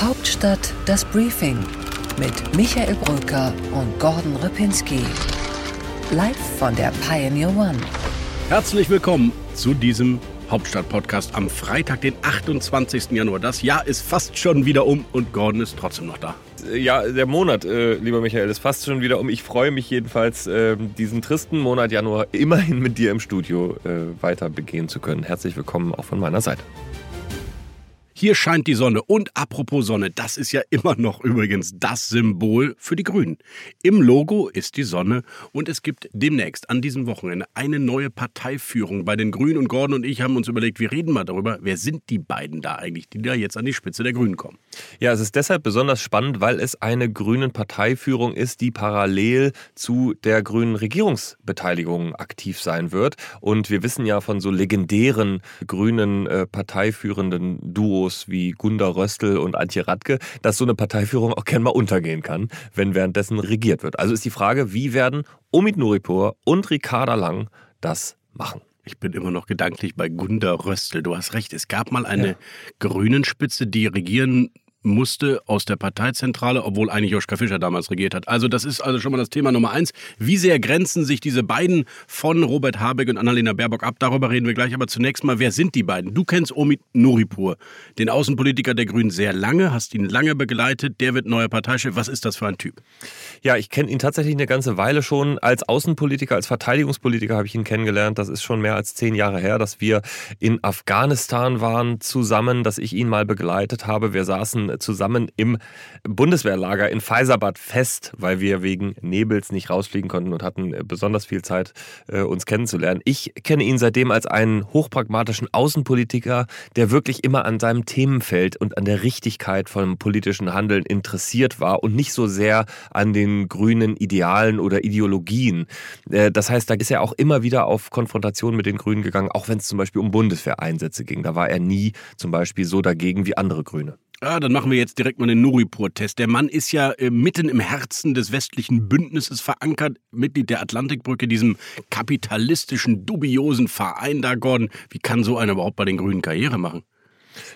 Hauptstadt das Briefing mit Michael Brücker und Gordon Ripinski. Live von der Pioneer One. Herzlich willkommen zu diesem Hauptstadt-Podcast am Freitag, den 28. Januar. Das Jahr ist fast schon wieder um und Gordon ist trotzdem noch da. Ja, der Monat, äh, lieber Michael, ist fast schon wieder um. Ich freue mich jedenfalls, äh, diesen tristen Monat Januar immerhin mit dir im Studio äh, weiter begehen zu können. Herzlich willkommen auch von meiner Seite. Hier scheint die Sonne. Und apropos Sonne, das ist ja immer noch übrigens das Symbol für die Grünen. Im Logo ist die Sonne und es gibt demnächst an diesem Wochenende eine neue Parteiführung bei den Grünen. Und Gordon und ich haben uns überlegt, wir reden mal darüber, wer sind die beiden da eigentlich, die da jetzt an die Spitze der Grünen kommen. Ja, es ist deshalb besonders spannend, weil es eine grünen Parteiführung ist, die parallel zu der grünen Regierungsbeteiligung aktiv sein wird. Und wir wissen ja von so legendären grünen äh, parteiführenden Duos, Duos wie Gunda Röstl und Antje Radke, dass so eine Parteiführung auch gern mal untergehen kann, wenn währenddessen regiert wird. Also ist die Frage, wie werden Omid Nuripur und Ricarda Lang das machen? Ich bin immer noch gedanklich bei Gunda Röstl. Du hast recht, es gab mal eine ja. Grünen-Spitze, die regieren musste aus der Parteizentrale, obwohl eigentlich Joschka Fischer damals regiert hat. Also das ist also schon mal das Thema Nummer eins. Wie sehr grenzen sich diese beiden von Robert Habeck und Annalena Baerbock ab? Darüber reden wir gleich. Aber zunächst mal, wer sind die beiden? Du kennst Omid Nuripur, den Außenpolitiker der Grünen, sehr lange, hast ihn lange begleitet. Der wird neuer Parteichef. Was ist das für ein Typ? Ja, ich kenne ihn tatsächlich eine ganze Weile schon. Als Außenpolitiker, als Verteidigungspolitiker habe ich ihn kennengelernt. Das ist schon mehr als zehn Jahre her, dass wir in Afghanistan waren zusammen, dass ich ihn mal begleitet habe. Wir saßen zusammen im Bundeswehrlager in Faisalbad fest, weil wir wegen Nebels nicht rausfliegen konnten und hatten besonders viel Zeit, äh, uns kennenzulernen. Ich kenne ihn seitdem als einen hochpragmatischen Außenpolitiker, der wirklich immer an seinem Themenfeld und an der Richtigkeit von politischen Handeln interessiert war und nicht so sehr an den grünen Idealen oder Ideologien. Äh, das heißt, da ist er auch immer wieder auf Konfrontation mit den Grünen gegangen, auch wenn es zum Beispiel um Bundeswehreinsätze ging. Da war er nie zum Beispiel so dagegen wie andere Grüne. Ah, dann machen wir jetzt direkt mal den Nuripur-Test. Der Mann ist ja äh, mitten im Herzen des westlichen Bündnisses verankert, Mitglied der Atlantikbrücke, diesem kapitalistischen, dubiosen Verein da, Gordon. Wie kann so einer überhaupt bei den Grünen Karriere machen?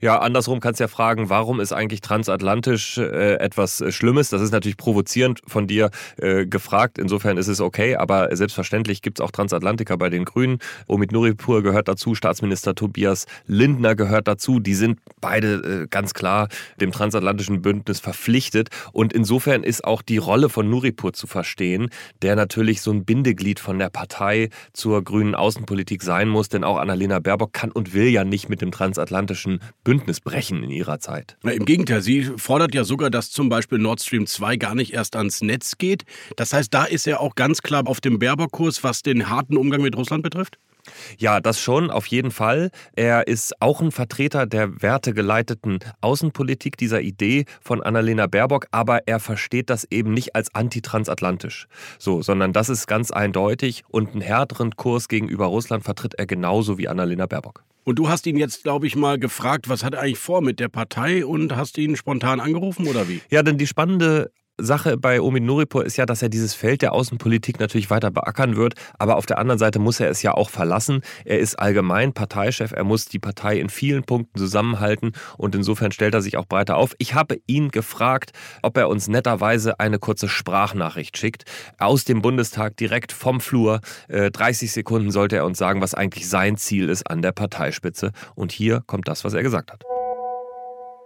Ja, andersrum kannst du ja fragen, warum ist eigentlich transatlantisch äh, etwas äh, Schlimmes? Das ist natürlich provozierend von dir äh, gefragt. Insofern ist es okay, aber selbstverständlich gibt es auch Transatlantiker bei den Grünen. Omid Nuripur gehört dazu, Staatsminister Tobias Lindner gehört dazu. Die sind beide äh, ganz klar dem transatlantischen Bündnis verpflichtet. Und insofern ist auch die Rolle von Nuripur zu verstehen, der natürlich so ein Bindeglied von der Partei zur grünen Außenpolitik sein muss. Denn auch Annalena Baerbock kann und will ja nicht mit dem transatlantischen Bündnis brechen in ihrer Zeit. Na, Im Gegenteil, sie fordert ja sogar, dass zum Beispiel Nord Stream 2 gar nicht erst ans Netz geht. Das heißt, da ist er auch ganz klar auf dem Berber-Kurs, was den harten Umgang mit Russland betrifft? Ja, das schon, auf jeden Fall. Er ist auch ein Vertreter der wertegeleiteten Außenpolitik dieser Idee von Annalena Baerbock, aber er versteht das eben nicht als antitransatlantisch. So, sondern das ist ganz eindeutig und einen härteren Kurs gegenüber Russland vertritt er genauso wie Annalena Baerbock. Und du hast ihn jetzt, glaube ich, mal gefragt, was hat er eigentlich vor mit der Partei und hast ihn spontan angerufen oder wie? Ja, denn die spannende Sache bei Omid Nuripur ist ja, dass er dieses Feld der Außenpolitik natürlich weiter beackern wird, aber auf der anderen Seite muss er es ja auch verlassen. Er ist allgemein Parteichef, er muss die Partei in vielen Punkten zusammenhalten und insofern stellt er sich auch breiter auf. Ich habe ihn gefragt, ob er uns netterweise eine kurze Sprachnachricht schickt aus dem Bundestag direkt vom Flur. 30 äh, Sekunden sollte er uns sagen, was eigentlich sein Ziel ist an der Parteispitze und hier kommt das, was er gesagt hat.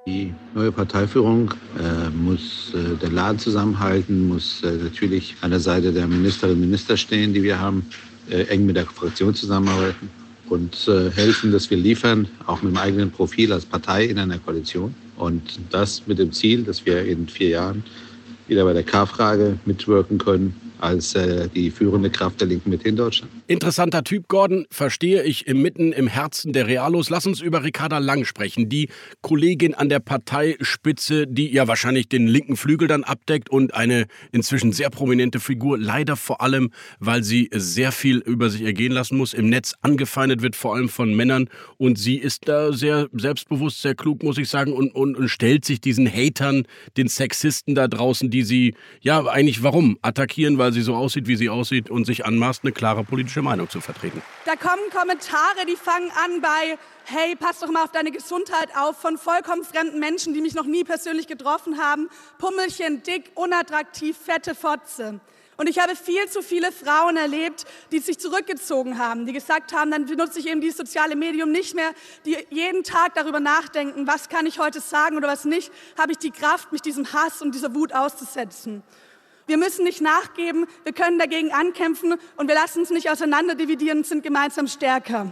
Die neue Parteiführung äh, muss äh, den Laden zusammenhalten, muss äh, natürlich an der Seite der Ministerinnen und Minister stehen, die wir haben, äh, eng mit der Fraktion zusammenarbeiten und äh, helfen, dass wir liefern, auch mit dem eigenen Profil als Partei in einer Koalition. Und das mit dem Ziel, dass wir in vier Jahren wieder bei der K-Frage mitwirken können als äh, die führende Kraft der Linken Mitte in Deutschland. Interessanter Typ, Gordon, verstehe ich mitten im Herzen der Realos. Lass uns über Ricarda Lang sprechen, die Kollegin an der Parteispitze, die ja wahrscheinlich den linken Flügel dann abdeckt und eine inzwischen sehr prominente Figur, leider vor allem, weil sie sehr viel über sich ergehen lassen muss, im Netz angefeindet wird, vor allem von Männern. Und sie ist da sehr selbstbewusst, sehr klug, muss ich sagen, und, und, und stellt sich diesen Hatern, den Sexisten da draußen, die sie, ja, eigentlich warum attackieren, weil weil sie so aussieht, wie sie aussieht und sich anmaßt, eine klare politische Meinung zu vertreten. Da kommen Kommentare, die fangen an bei, hey, pass doch mal auf deine Gesundheit auf, von vollkommen fremden Menschen, die mich noch nie persönlich getroffen haben. Pummelchen, dick, unattraktiv, fette Fotze. Und ich habe viel zu viele Frauen erlebt, die sich zurückgezogen haben, die gesagt haben, dann benutze ich eben dieses soziale Medium nicht mehr, die jeden Tag darüber nachdenken, was kann ich heute sagen oder was nicht, habe ich die Kraft, mich diesem Hass und dieser Wut auszusetzen. Wir müssen nicht nachgeben, wir können dagegen ankämpfen und wir lassen uns nicht auseinanderdividieren, sind gemeinsam stärker.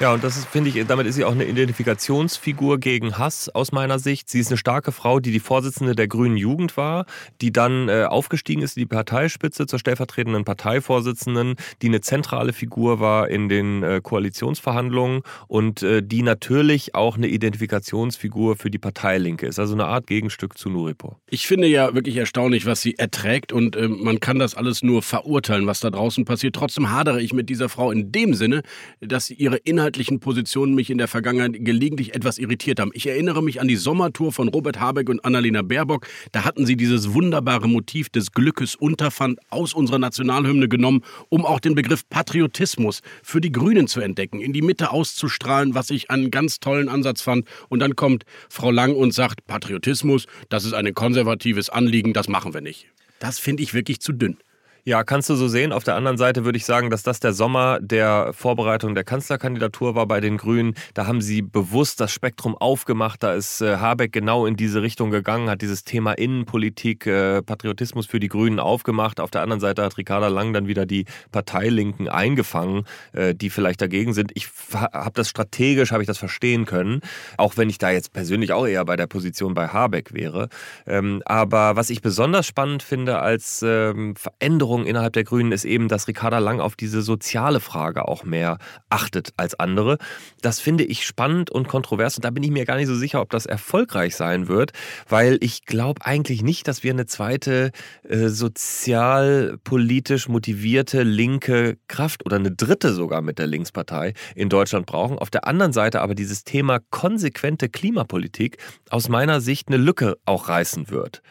Ja, und das finde ich, damit ist sie auch eine Identifikationsfigur gegen Hass aus meiner Sicht. Sie ist eine starke Frau, die die Vorsitzende der Grünen Jugend war, die dann äh, aufgestiegen ist in die Parteispitze zur stellvertretenden Parteivorsitzenden, die eine zentrale Figur war in den äh, Koalitionsverhandlungen und äh, die natürlich auch eine Identifikationsfigur für die Parteilinke ist. Also eine Art Gegenstück zu Nuripur. Ich finde ja wirklich erstaunlich, was sie erträgt und ähm, man kann das alles nur verurteilen, was da draußen passiert. Trotzdem hadere ich mit dieser Frau in dem Sinne, dass sie ihre Inhalte inhaltlichen Positionen mich in der Vergangenheit gelegentlich etwas irritiert haben. Ich erinnere mich an die Sommertour von Robert Habeck und Annalena Baerbock. Da hatten sie dieses wunderbare Motiv des Glückes Unterpfand aus unserer Nationalhymne genommen, um auch den Begriff Patriotismus für die Grünen zu entdecken, in die Mitte auszustrahlen, was ich einen ganz tollen Ansatz fand. Und dann kommt Frau Lang und sagt, Patriotismus, das ist ein konservatives Anliegen, das machen wir nicht. Das finde ich wirklich zu dünn. Ja, kannst du so sehen. Auf der anderen Seite würde ich sagen, dass das der Sommer der Vorbereitung der Kanzlerkandidatur war bei den Grünen. Da haben sie bewusst das Spektrum aufgemacht. Da ist äh, Habeck genau in diese Richtung gegangen, hat dieses Thema Innenpolitik, äh, Patriotismus für die Grünen aufgemacht. Auf der anderen Seite hat Ricarda Lang dann wieder die Parteilinken eingefangen, äh, die vielleicht dagegen sind. Ich habe das strategisch, habe ich das verstehen können, auch wenn ich da jetzt persönlich auch eher bei der Position bei Habeck wäre. Ähm, aber was ich besonders spannend finde als ähm, Veränderung Veränderung innerhalb der Grünen ist eben, dass Ricarda Lang auf diese soziale Frage auch mehr achtet als andere. Das finde ich spannend und kontrovers und da bin ich mir gar nicht so sicher, ob das erfolgreich sein wird, weil ich glaube eigentlich nicht, dass wir eine zweite äh, sozialpolitisch motivierte linke Kraft oder eine dritte sogar mit der Linkspartei in Deutschland brauchen. Auf der anderen Seite aber dieses Thema konsequente Klimapolitik aus meiner Sicht eine Lücke auch reißen wird.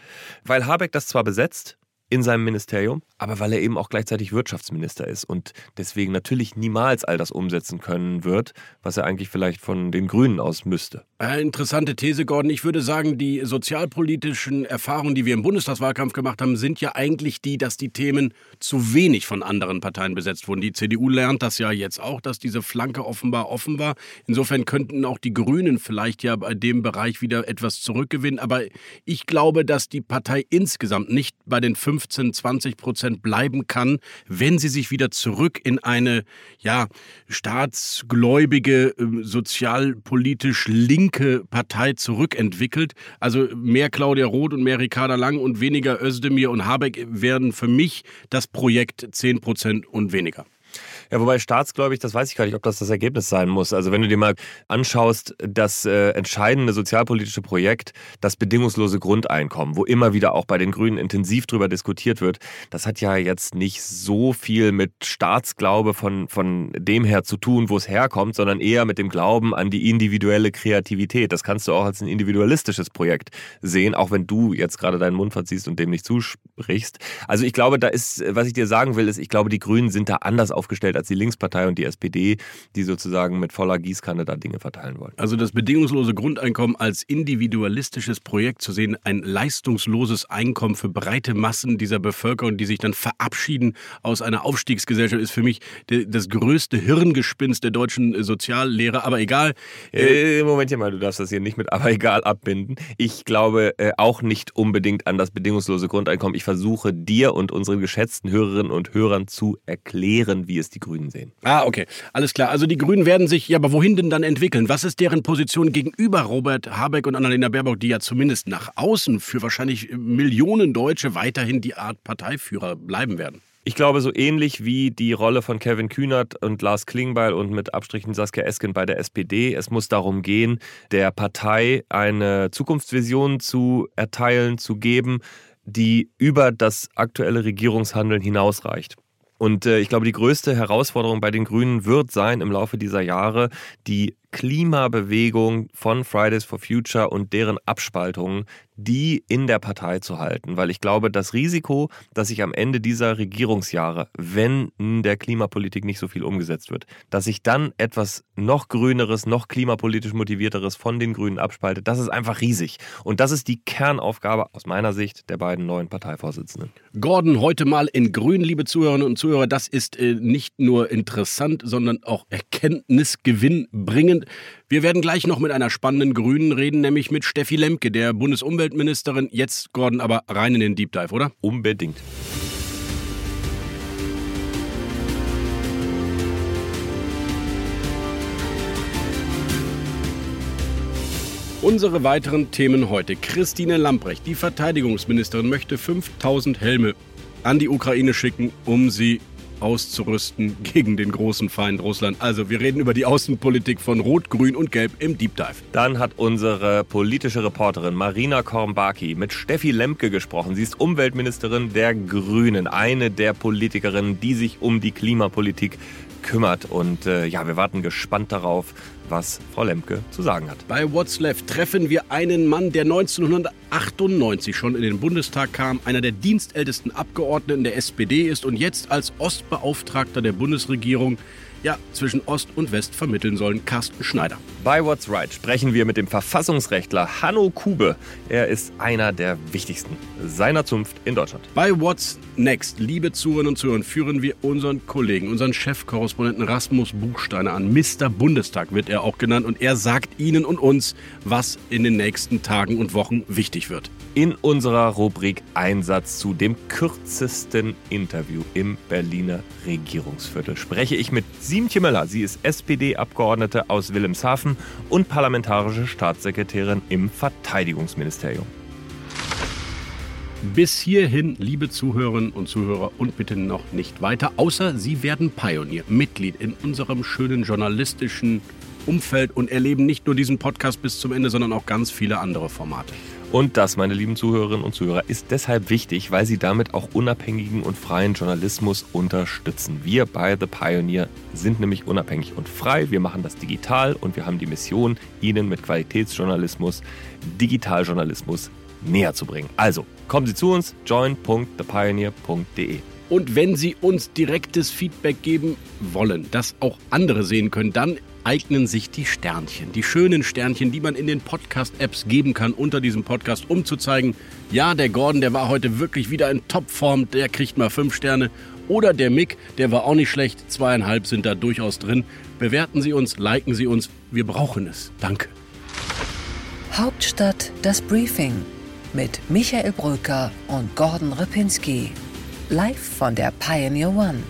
Weil Habeck das zwar besetzt, in seinem Ministerium, aber weil er eben auch gleichzeitig Wirtschaftsminister ist und deswegen natürlich niemals all das umsetzen können wird, was er eigentlich vielleicht von den Grünen aus müsste. Äh, interessante These, Gordon. Ich würde sagen, die sozialpolitischen Erfahrungen, die wir im Bundestagswahlkampf gemacht haben, sind ja eigentlich die, dass die Themen zu wenig von anderen Parteien besetzt wurden. Die CDU lernt das ja jetzt auch, dass diese Flanke offenbar offen war. Insofern könnten auch die Grünen vielleicht ja bei dem Bereich wieder etwas zurückgewinnen. Aber ich glaube, dass die Partei insgesamt nicht bei den 15, 20 Prozent bleiben kann, wenn sie sich wieder zurück in eine ja, staatsgläubige, ähm, sozialpolitisch linke Partei zurückentwickelt. Also mehr Claudia Roth und mehr Ricarda Lang und weniger Özdemir und Habeck werden für mich das Projekt 10 Prozent und weniger. Ja, wobei staatsgläubig, das weiß ich gar nicht, ob das das Ergebnis sein muss. Also wenn du dir mal anschaust, das äh, entscheidende sozialpolitische Projekt, das bedingungslose Grundeinkommen, wo immer wieder auch bei den Grünen intensiv drüber diskutiert wird, das hat ja jetzt nicht so viel mit Staatsglaube von, von dem her zu tun, wo es herkommt, sondern eher mit dem Glauben an die individuelle Kreativität. Das kannst du auch als ein individualistisches Projekt sehen, auch wenn du jetzt gerade deinen Mund verziehst und dem nicht zusprichst. Also ich glaube, da ist, was ich dir sagen will, ist, ich glaube, die Grünen sind da anders aufgestellt als die Linkspartei und die SPD, die sozusagen mit voller Gießkanne da Dinge verteilen wollen. Also das bedingungslose Grundeinkommen als individualistisches Projekt zu sehen, ein leistungsloses Einkommen für breite Massen dieser Bevölkerung, die sich dann verabschieden aus einer Aufstiegsgesellschaft, ist für mich das größte Hirngespinst der deutschen Soziallehre. Aber egal. Äh, Moment hier mal, du darfst das hier nicht mit aber egal abbinden. Ich glaube äh, auch nicht unbedingt an das bedingungslose Grundeinkommen. Ich versuche dir und unseren geschätzten Hörerinnen und Hörern zu erklären, wie es die Grünen sehen. Ah, okay. Alles klar. Also die Grünen werden sich, ja, aber wohin denn dann entwickeln? Was ist deren Position gegenüber Robert Habeck und Annalena Baerbock, die ja zumindest nach außen für wahrscheinlich Millionen Deutsche weiterhin die Art Parteiführer bleiben werden? Ich glaube, so ähnlich wie die Rolle von Kevin Kühnert und Lars Klingbeil und mit Abstrichen Saskia Esken bei der SPD. Es muss darum gehen, der Partei eine Zukunftsvision zu erteilen, zu geben, die über das aktuelle Regierungshandeln hinausreicht. Und äh, ich glaube, die größte Herausforderung bei den Grünen wird sein, im Laufe dieser Jahre die Klimabewegung von Fridays for Future und deren Abspaltungen, die in der Partei zu halten. Weil ich glaube, das Risiko, dass sich am Ende dieser Regierungsjahre, wenn in der Klimapolitik nicht so viel umgesetzt wird, dass sich dann etwas noch grüneres, noch klimapolitisch motivierteres von den Grünen abspaltet, das ist einfach riesig. Und das ist die Kernaufgabe aus meiner Sicht der beiden neuen Parteivorsitzenden. Gordon, heute mal in Grün, liebe Zuhörerinnen und Zuhörer. Das ist äh, nicht nur interessant, sondern auch erkenntnisgewinnbringend. Wir werden gleich noch mit einer spannenden Grünen reden, nämlich mit Steffi Lemke, der Bundesumweltministerin. Jetzt, Gordon, aber rein in den Deep Dive, oder? Unbedingt. Unsere weiteren Themen heute. Christine Lamprecht, die Verteidigungsministerin, möchte 5000 Helme an die Ukraine schicken, um sie auszurüsten gegen den großen Feind Russland. Also wir reden über die Außenpolitik von Rot, Grün und Gelb im Deep Dive. Dann hat unsere politische Reporterin Marina Kornbaki mit Steffi Lemke gesprochen. Sie ist Umweltministerin der Grünen, eine der Politikerinnen, die sich um die Klimapolitik kümmert. Und äh, ja, wir warten gespannt darauf, was Frau Lemke zu sagen hat. Bei What's Left treffen wir einen Mann, der 1998 schon in den Bundestag kam, einer der dienstältesten Abgeordneten der SPD ist und jetzt als Ostbeauftragter der Bundesregierung ja, zwischen Ost und West vermitteln sollen, Carsten Schneider. Bei What's Right sprechen wir mit dem Verfassungsrechtler Hanno Kube. Er ist einer der wichtigsten seiner Zunft in Deutschland. Bei What's Next, liebe Zuhörerinnen und Zuhörer, führen wir unseren Kollegen, unseren Chefkorrespondenten Rasmus Buchsteiner an. Mr. Bundestag wird er auch genannt und er sagt Ihnen und uns, was in den nächsten Tagen und Wochen wichtig wird. In unserer Rubrik Einsatz zu dem kürzesten Interview im Berliner Regierungsviertel spreche ich mit Siemtje Möller. Sie ist SPD-Abgeordnete aus Wilhelmshaven und parlamentarische Staatssekretärin im Verteidigungsministerium. Bis hierhin, liebe Zuhörerinnen und Zuhörer, und bitte noch nicht weiter, außer Sie werden Pionier, Mitglied in unserem schönen journalistischen Umfeld und erleben nicht nur diesen Podcast bis zum Ende, sondern auch ganz viele andere Formate. Und das, meine lieben Zuhörerinnen und Zuhörer, ist deshalb wichtig, weil Sie damit auch unabhängigen und freien Journalismus unterstützen. Wir bei The Pioneer sind nämlich unabhängig und frei. Wir machen das digital und wir haben die Mission, Ihnen mit Qualitätsjournalismus, Digitaljournalismus näher zu bringen. Also, kommen Sie zu uns, join.thepioneer.de. Und wenn Sie uns direktes Feedback geben wollen, das auch andere sehen können, dann eignen sich die Sternchen, die schönen Sternchen, die man in den Podcast-Apps geben kann unter diesem Podcast, um zu zeigen, ja, der Gordon, der war heute wirklich wieder in Topform, der kriegt mal fünf Sterne. Oder der Mick, der war auch nicht schlecht, zweieinhalb sind da durchaus drin. Bewerten Sie uns, liken Sie uns, wir brauchen es. Danke. Hauptstadt das Briefing mit Michael Brücker und Gordon Ripinski. Live von der Pioneer One.